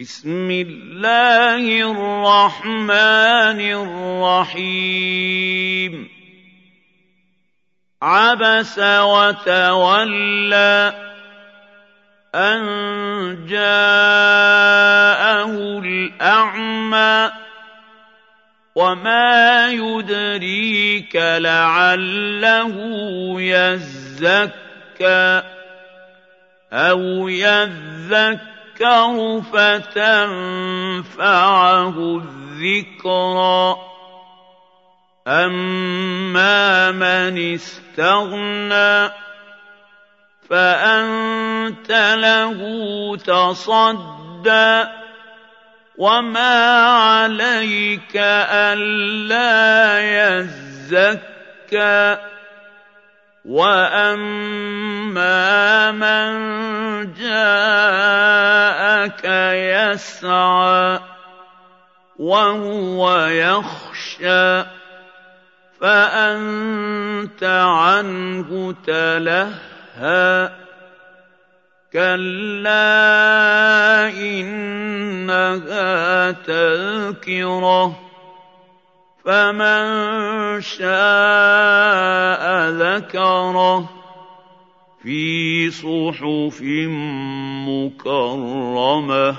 بسم الله الرحمن الرحيم. عبس وتولى أن جاءه الأعمى وما يدريك لعله يزكى أو يذكر. فتنفعه الذكرى أما من استغنى فأنت له تصدى. وما عليك ألا يزكى. واما من جاءك يسعى وهو يخشى فانت عنه تلهى كلا انها تذكره فمن شاء ذكره في صحف مكرمه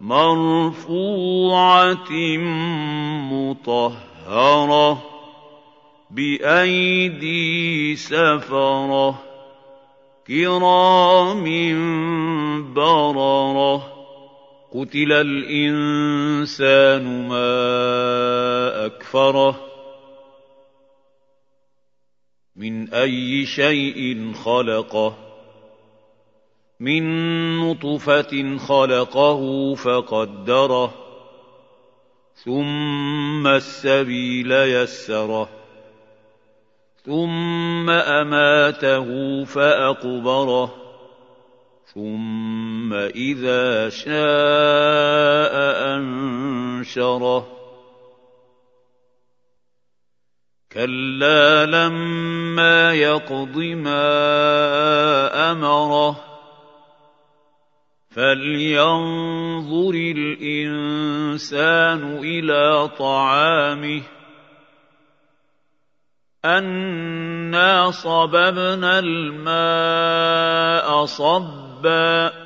مرفوعه مطهره بايدي سفره كرام برره قتل الانسان ما اكفره من اي شيء خلقه من نطفه خلقه فقدره ثم السبيل يسره ثم اماته فاقبره ثم إذا شاء أنشره. كلا لما يقض ما أمره. فلينظر الإنسان إلى طعامه. أنا صببنا الماء صبا.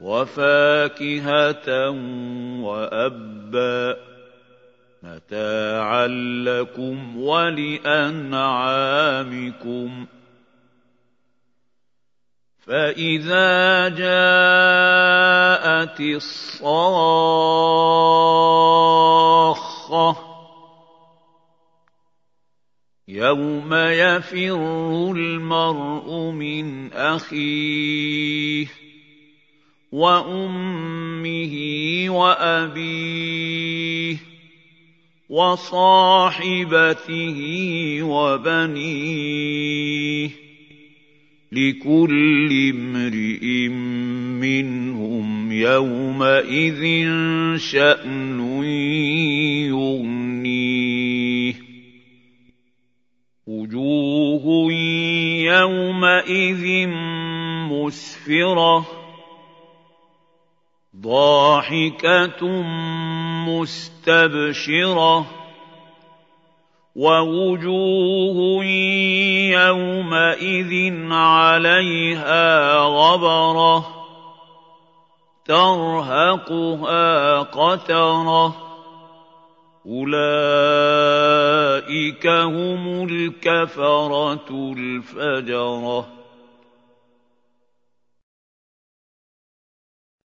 وفاكهة وأبا متاعا لكم ولأنعامكم فإذا جاءت الصاخة يوم يفر المرء من أخيه وأمه وأبيه وصاحبته وبنيه لكل امرئ منهم يومئذ شأن يغنيه. وجوه يومئذ مسفرة ضاحكة مستبشرة ووجوه يومئذ عليها غبرة ترهقها قترة أولئك هم الكفرة الفجرة